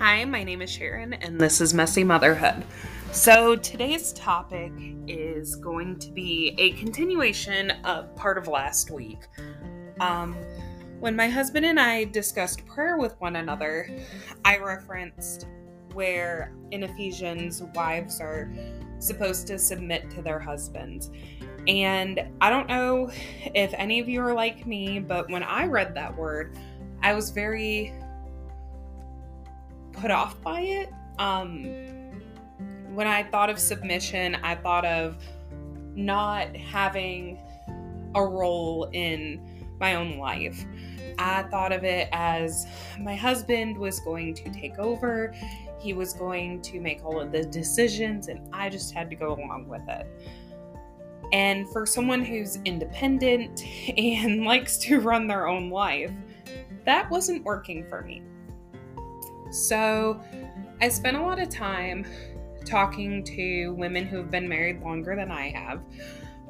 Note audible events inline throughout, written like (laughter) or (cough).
Hi, my name is Sharon, and this is Messy Motherhood. So, today's topic is going to be a continuation of part of last week. Um, when my husband and I discussed prayer with one another, I referenced where in Ephesians, wives are supposed to submit to their husbands. And I don't know if any of you are like me, but when I read that word, I was very put off by it. Um, when I thought of submission, I thought of not having a role in my own life. I thought of it as my husband was going to take over, he was going to make all of the decisions, and I just had to go along with it. And for someone who's independent (laughs) and likes to run their own life, that wasn't working for me. So I spent a lot of time talking to women who have been married longer than I have,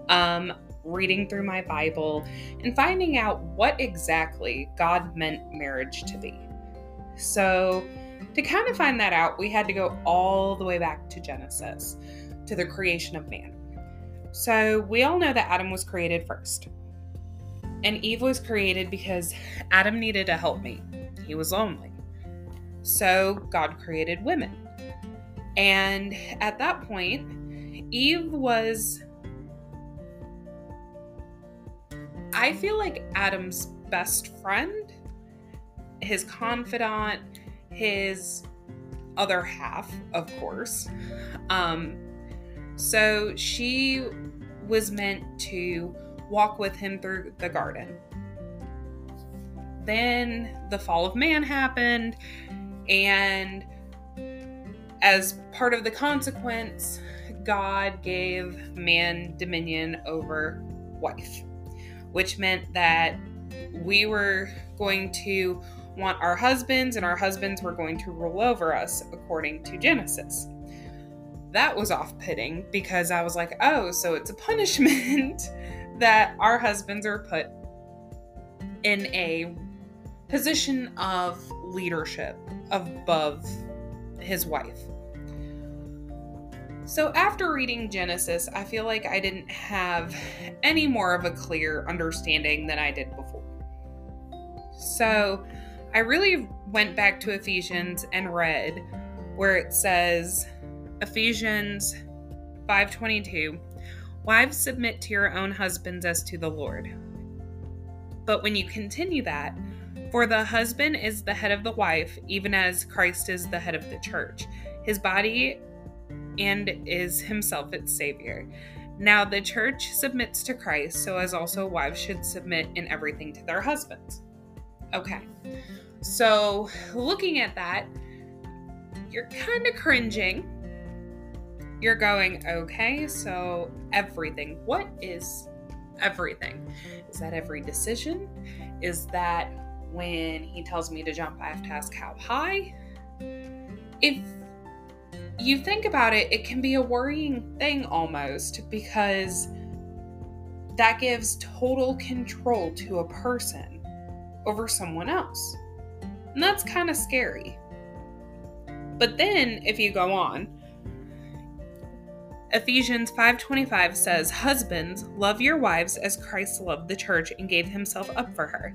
um, reading through my Bible, and finding out what exactly God meant marriage to be. So, to kind of find that out, we had to go all the way back to Genesis, to the creation of man. So, we all know that Adam was created first. And Eve was created because Adam needed a helpmate. He was lonely. So God created women. And at that point, Eve was, I feel like Adam's best friend, his confidant, his other half, of course. Um, so she was meant to walk with him through the garden. Then the fall of man happened, and as part of the consequence, God gave man dominion over wife, which meant that we were going to want our husbands and our husbands were going to rule over us according to Genesis. That was off putting because I was like, oh, so it's a (laughs) punishment that our husbands are put in a position of leadership above his wife. So, after reading Genesis, I feel like I didn't have any more of a clear understanding than I did before. So, I really went back to Ephesians and read where it says Ephesians 5:22 Wives submit to your own husbands as to the Lord. But when you continue that, for the husband is the head of the wife, even as Christ is the head of the church, his body, and is himself its Savior. Now the church submits to Christ, so as also wives should submit in everything to their husbands. Okay, so looking at that, you're kind of cringing. You're going, okay, so everything. What is everything? Is that every decision? Is that when he tells me to jump, I have to ask how high. If you think about it, it can be a worrying thing almost because that gives total control to a person over someone else. And that's kind of scary. But then if you go on, Ephesians 5:25 says, "Husbands, love your wives as Christ loved the church and gave himself up for her,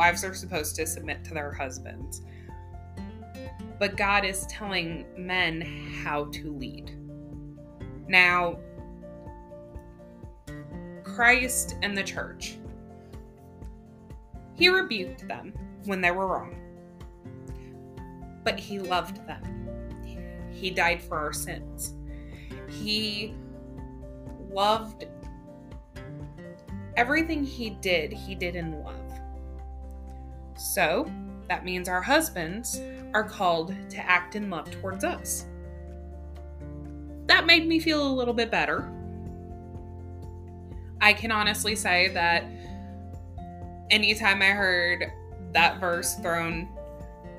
Wives are supposed to submit to their husbands. But God is telling men how to lead. Now, Christ and the church, he rebuked them when they were wrong, but he loved them. He died for our sins. He loved everything he did, he did in love. So, that means our husbands are called to act in love towards us. That made me feel a little bit better. I can honestly say that anytime I heard that verse thrown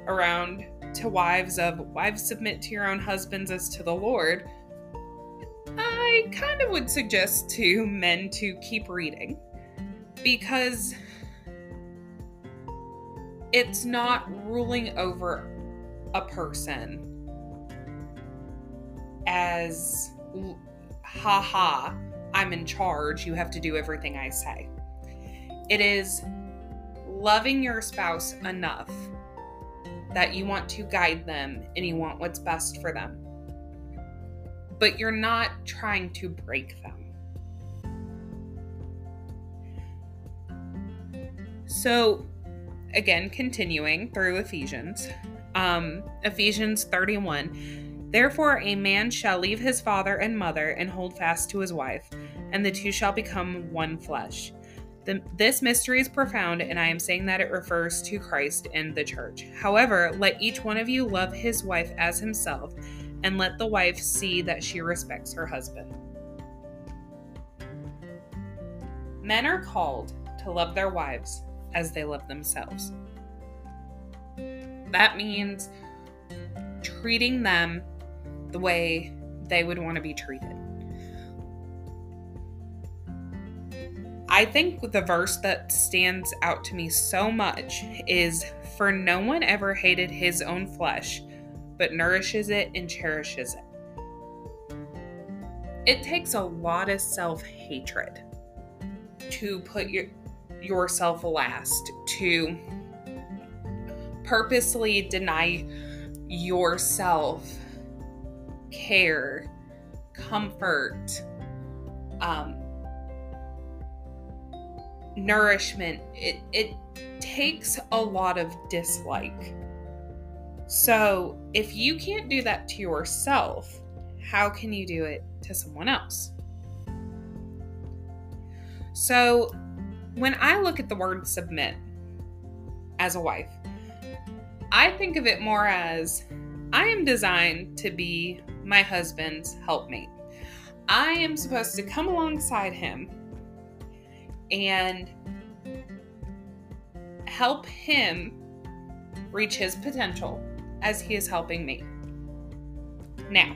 around to wives of wives submit to your own husbands as to the Lord, I kind of would suggest to men to keep reading because it's not ruling over a person as haha, I'm in charge, you have to do everything I say. It is loving your spouse enough that you want to guide them and you want what's best for them. But you're not trying to break them. So, again, continuing through Ephesians, um, Ephesians 31. Therefore, a man shall leave his father and mother and hold fast to his wife, and the two shall become one flesh. The, this mystery is profound, and I am saying that it refers to Christ and the church. However, let each one of you love his wife as himself, and let the wife see that she respects her husband. Men are called to love their wives as they love themselves. That means treating them the way they would want to be treated. I think the verse that stands out to me so much is For no one ever hated his own flesh, but nourishes it and cherishes it. It takes a lot of self hatred to put your, yourself last, to purposely deny yourself care, comfort, um, nourishment, it, it takes a lot of dislike. So, if you can't do that to yourself, how can you do it to someone else? So, when I look at the word submit as a wife, I think of it more as I am designed to be my husband's helpmate. I am supposed to come alongside him and help him reach his potential as he is helping me. Now,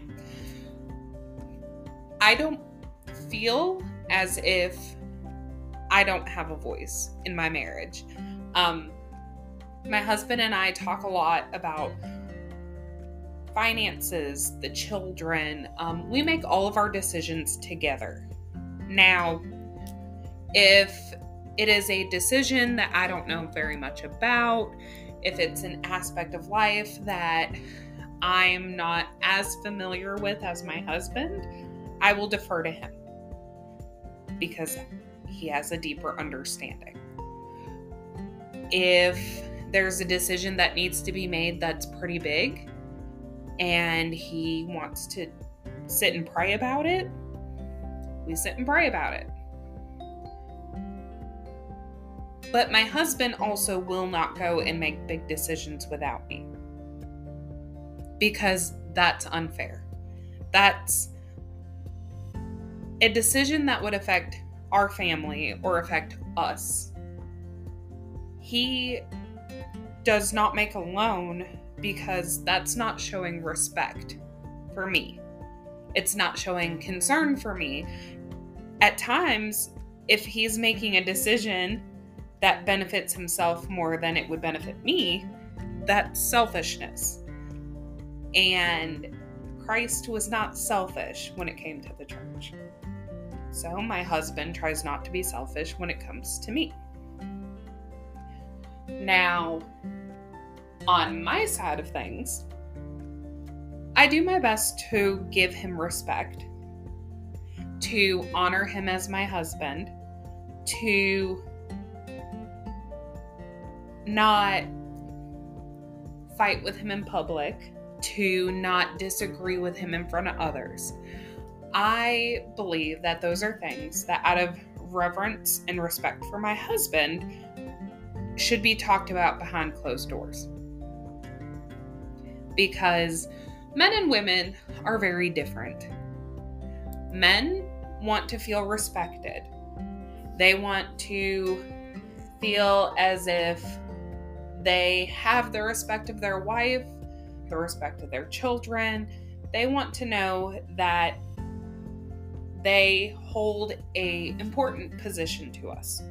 I don't feel as if I don't have a voice in my marriage. Um, my husband and I talk a lot about finances, the children. Um, we make all of our decisions together. Now, if it is a decision that I don't know very much about, if it's an aspect of life that I'm not as familiar with as my husband, I will defer to him because he has a deeper understanding. If there's a decision that needs to be made that's pretty big and he wants to sit and pray about it, we sit and pray about it. But my husband also will not go and make big decisions without me because that's unfair. That's a decision that would affect our family or affect us. He does not make alone because that's not showing respect for me. It's not showing concern for me. At times, if he's making a decision that benefits himself more than it would benefit me, that's selfishness. And Christ was not selfish when it came to the church. So my husband tries not to be selfish when it comes to me. Now, on my side of things, I do my best to give him respect, to honor him as my husband, to not fight with him in public, to not disagree with him in front of others. I believe that those are things that, out of reverence and respect for my husband, should be talked about behind closed doors. Because men and women are very different. Men want to feel respected, they want to feel as if they have the respect of their wife, the respect of their children. They want to know that they hold a important position to us.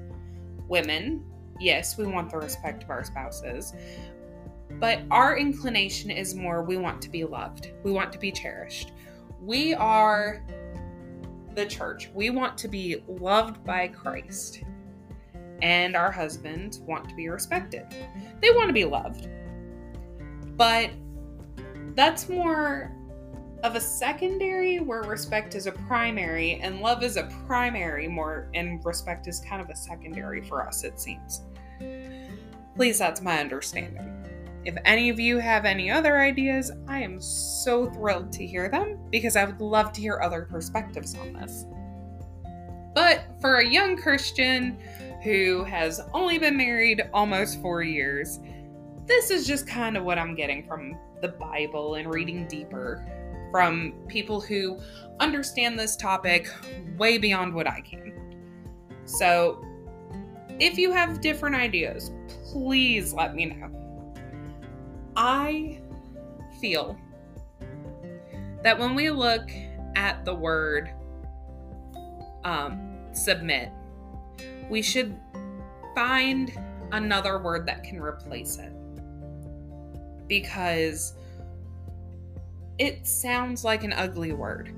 Women, yes, we want the respect of our spouses, but our inclination is more we want to be loved. We want to be cherished. We are the church. We want to be loved by Christ. And our husbands want to be respected. They want to be loved. But that's more of a secondary where respect is a primary and love is a primary more and respect is kind of a secondary for us it seems. At least that's my understanding. If any of you have any other ideas, I am so thrilled to hear them because I would love to hear other perspectives on this. But for a young Christian who has only been married almost four years, this is just kind of what I'm getting from the Bible and reading deeper from people who understand this topic way beyond what I can. So, if you have different ideas, please let me know. I feel that when we look at the word um, submit, we should find another word that can replace it. Because it sounds like an ugly word.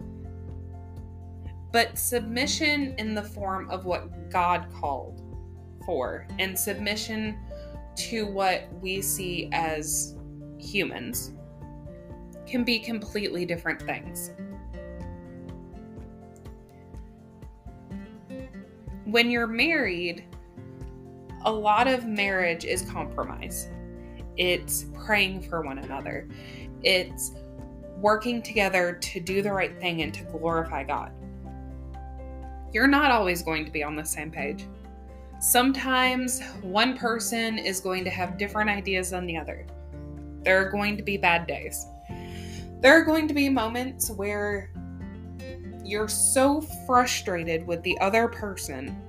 But submission in the form of what God called for, and submission to what we see as humans can be completely different things. When you're married, a lot of marriage is compromise. It's praying for one another. It's working together to do the right thing and to glorify God. You're not always going to be on the same page. Sometimes one person is going to have different ideas than the other. There are going to be bad days. There are going to be moments where you're so frustrated with the other person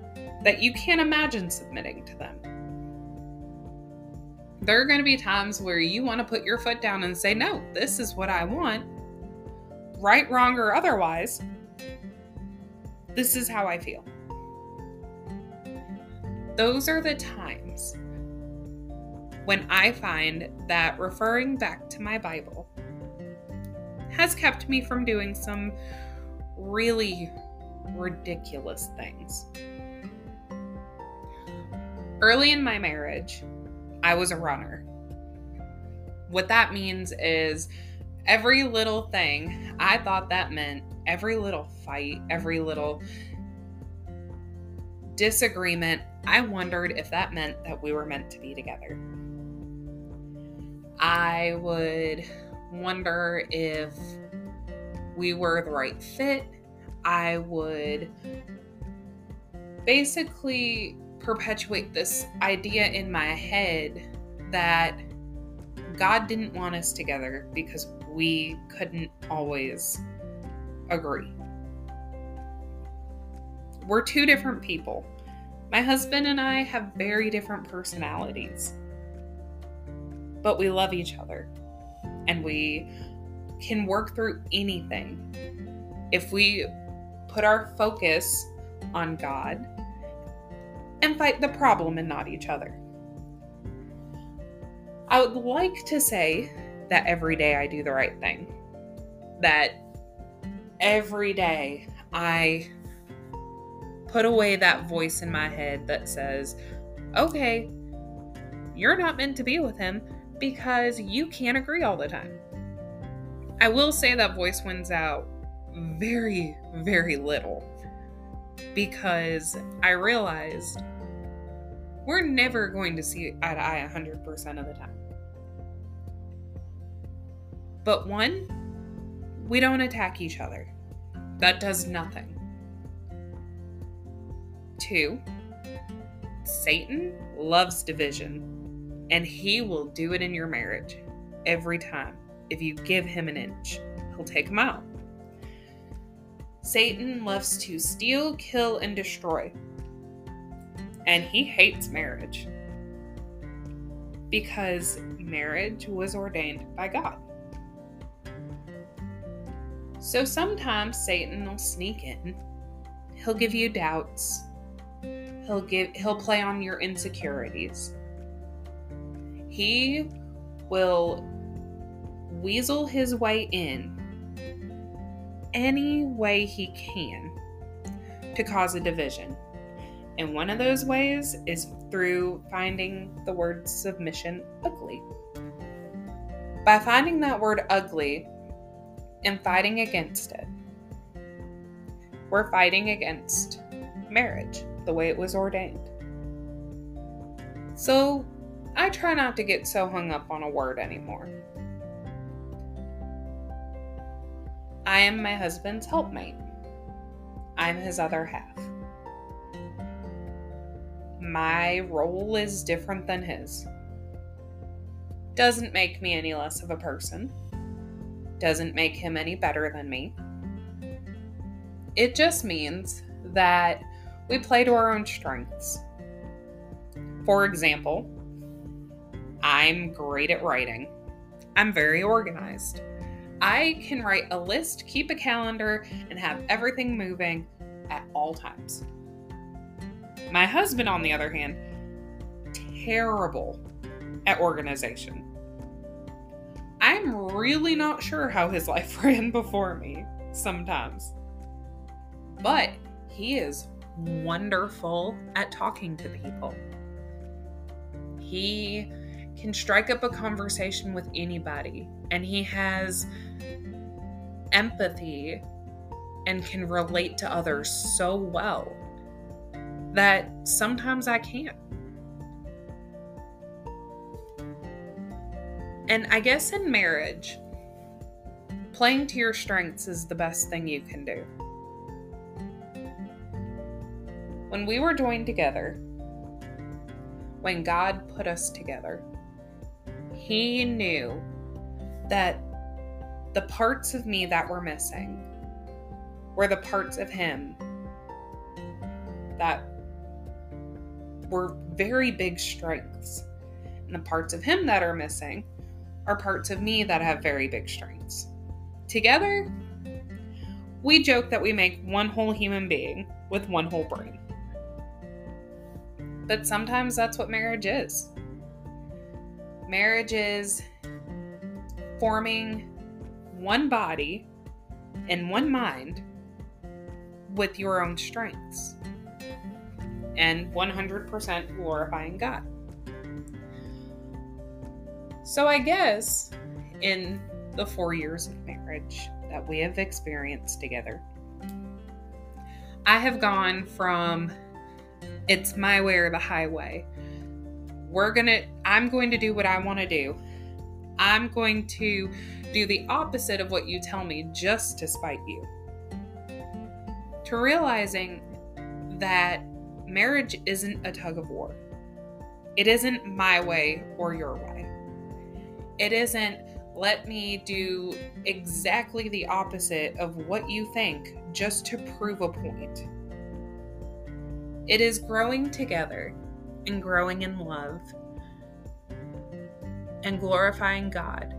that you can't imagine submitting to them. There are going to be times where you want to put your foot down and say, No, this is what I want. Right, wrong, or otherwise, this is how I feel. Those are the times when I find that referring back to my Bible has kept me from doing some really ridiculous things. Early in my marriage, I was a runner. What that means is every little thing, I thought that meant every little fight, every little disagreement, I wondered if that meant that we were meant to be together. I would wonder if we were the right fit. I would basically perpetuate this idea in my head that God didn't want us together because we couldn't always agree. We're two different people. My husband and I have very different personalities but we love each other and we can work through anything if we put our focus on God and fight the problem and not each other. I would like to say that every day I do the right thing. That every day I put away that voice in my head that says, okay, you're not meant to be with him because you can't agree all the time. I will say that voice wins out very, very little because I realized we're never going to see eye to eye 100% of the time. But one, we don't attack each other. That does nothing. Two, Satan loves division, and he will do it in your marriage every time. If you give him an inch, he'll take him out. Satan loves to steal, kill, and destroy. And he hates marriage because marriage was ordained by God. So sometimes Satan will sneak in. He'll give you doubts. He'll give he'll play on your insecurities. He will weasel his way in any way he can to cause a division. And one of those ways is through finding the word submission ugly. By finding that word ugly and fighting against it, we're fighting against marriage the way it was ordained. So I try not to get so hung up on a word anymore. I am my husband's helpmate. I'm his other half my role is different than his. Doesn't make me any less of a person. Doesn't make him any better than me. It just means that we play to our own strengths. For example, I'm great at writing. I'm very organized. I can write a list, keep a calendar, and have everything moving at all times. My husband, on the other hand, terrible at organization. I'm really not sure how his (laughs) life ran before me sometimes. But he is wonderful at talking to people. He can strike up a conversation with anybody, and he has empathy and can relate to others so well that sometimes I can't. And I guess in marriage, playing to your strengths is the best thing you can do. When we were joined together, when God put us together, He knew that the parts of me that were missing were the parts of Him that were very big strengths. And the parts of him that are missing are parts of me that have very big strengths. Together, we joke that we make one whole human being with one whole brain. But sometimes that's what marriage is. Marriage is forming one body and one mind with your own strengths and 100% glorifying God. So, I guess in the four years of marriage that we have experienced together, I have gone from it's my way or the highway. We're gonna, I'm going to do what I want to do. I'm going to do the opposite of what you tell me just to spite you. To realizing that marriage isn't a tug of war. It isn't my way or your way. It isn't let me do exactly the opposite of what you think just to prove a point. It is growing together and growing in love and glorifying God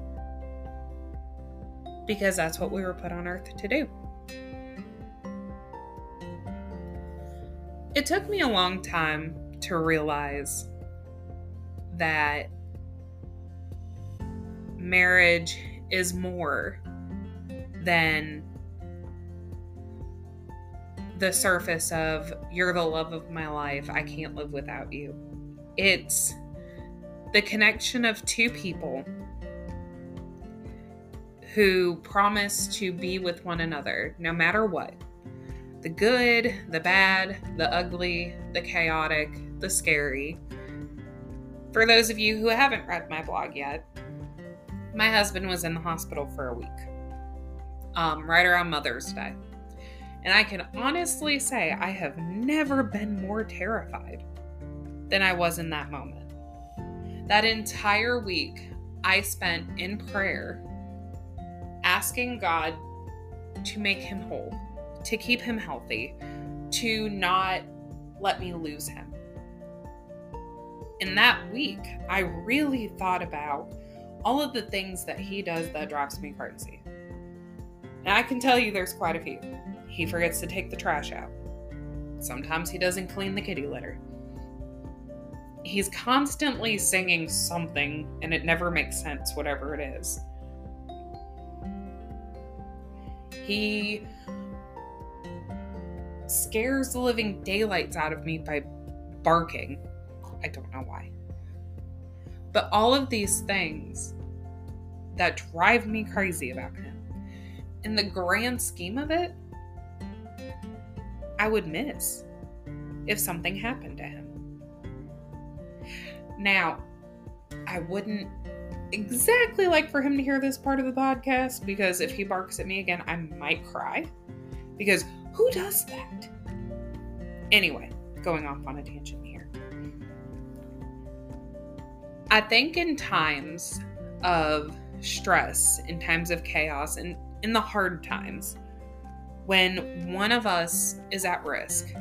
because that's what we were put on earth to do. It took me a long time to realize that marriage is more than the surface of you're the love of my life, I can't live without you. It's the connection of two people who promise to be with one another no matter what the good, the bad, the ugly, the chaotic, the scary. For those of you who haven't read my blog yet, my husband was in the hospital for a week, um, right around Mother's Day. And I can honestly say I have never been more terrified. than I was in that moment. That entire week, I spent in prayer asking God to make him whole, to keep him healthy, to not let me lose him. In that week, I really thought about all of the things that he does that drives me crazy. And I can tell you there's quite a few. He forgets to take the trash out. Sometimes he doesn't clean the kitty litter. He's constantly singing something and it never makes sense, whatever it is. He scares the living daylights out of me by barking. I don't know why. But all of these things that drive me crazy about him, in the grand scheme of it, I would miss if something happened to him. Now, I wouldn't exactly like for him to hear this part of the podcast because if he barks at me again, I might cry. Because who does that? Anyway, going off on a tangent here. I think in times of stress, in times of chaos, and in the hard times, when one of us is at risk,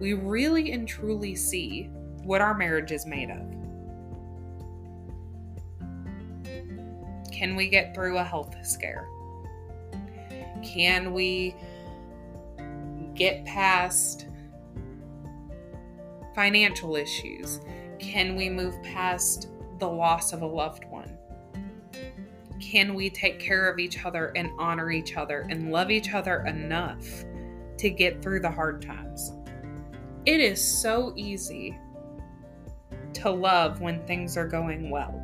we really and truly see what our marriage is made of. Can we get through a health scare? Can we get past financial issues? Can we move past the loss of a loved one? Can we take care of each other and honor each other and love each other enough to get through the hard times? It is so easy to love when things are going well.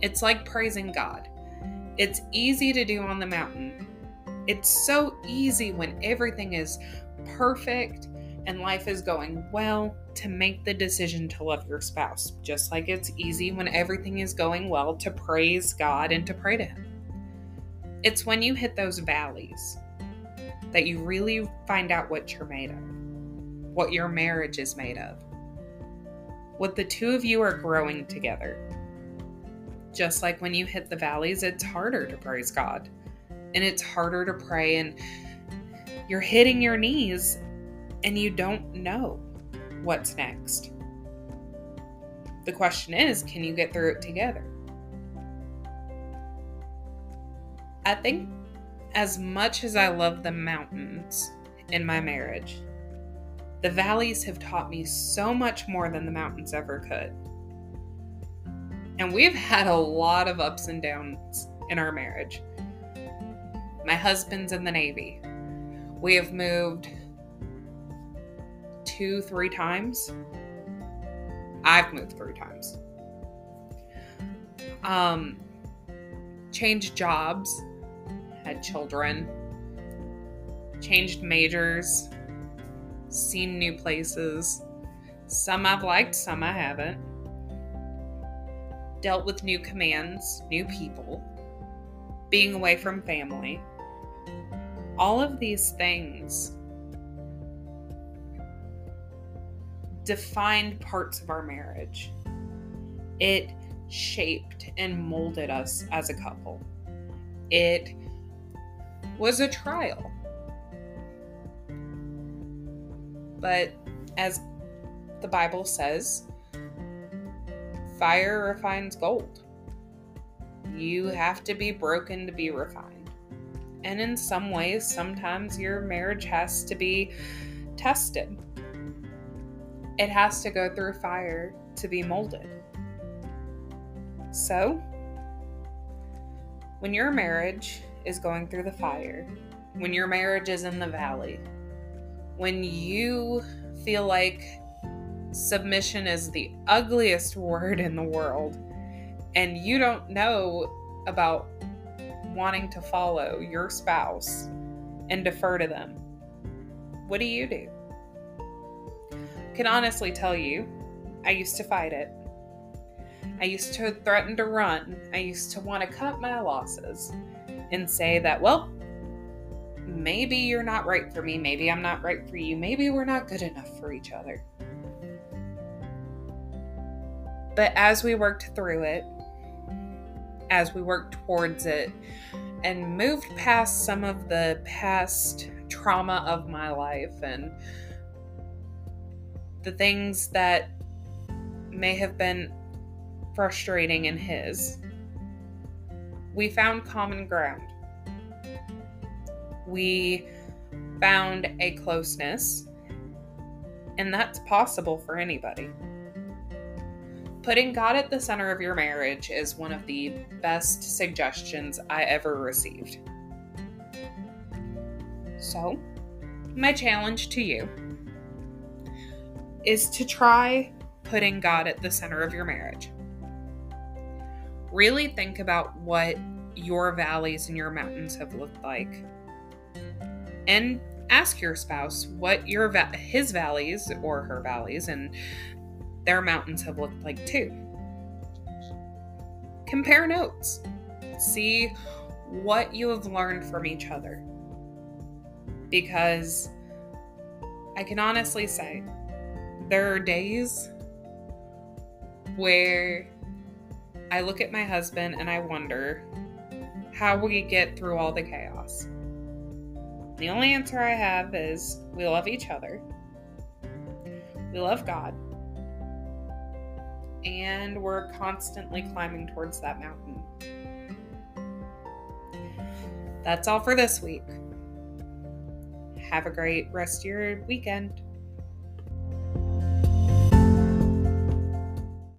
It's like praising God. It's easy to do on the mountain. It's so easy when everything is perfect and life is going well to make the decision to love your spouse, just like it's easy when everything is going well to praise God and to pray to Him. It's when you hit those valleys that you really find out what you're made of, what your marriage is made of, what the two of you are growing together. Just like when you hit the valleys, it's harder to praise God and it's harder to pray, and you're hitting your knees and you don't know what's next. The question is can you get through it together? I think as much as I love the mountains in my marriage, the valleys have taught me so much more than the mountains ever could. And we've had a lot of ups and downs in our marriage. My husband's in the Navy. We have moved two, three times. I've moved three times. Um, changed jobs, had children, changed majors, seen new places. Some I've liked, some I haven't. Dealt with new commands, new people, being away from family. All of these things defined parts of our marriage. It shaped and molded us as a couple. It was a trial. But as the Bible says, fire refines gold. You have to be broken to be refined. And in some ways, sometimes your marriage has to be tested it has to go through fire to be molded. So, when your marriage is going through the fire, when your marriage is in the valley, when you feel like submission is the ugliest (laughs) word in the world, and you don't know about wanting to follow your spouse and defer to them, what do you do? can honestly tell you, I used to fight it. I used to threaten to run. I used to want to cut my losses and say that, well, maybe you're not right for me. Maybe I'm not right for you. Maybe we're not good enough for each other. But as we worked through it, as we worked towards it, and moved past some of the past trauma of my life and the things that may have been frustrating in his, we found common ground. We found a closeness, and that's possible for anybody. Putting God at the center of your marriage is one of the best suggestions I ever received. So, my challenge to you is to try putting God at the center of your marriage. Really think about what your valleys and your mountains have looked like. And ask your spouse what your va- his valleys or her valleys and their mountains have looked like too. Compare notes. See what you have learned from each other. Because I can honestly say there are days where I look at my husband and I wonder how we get through all the chaos. The only answer I have is we love each other, we love God, and we're constantly climbing towards that mountain. That's all for this week. Have a great rest of your weekend.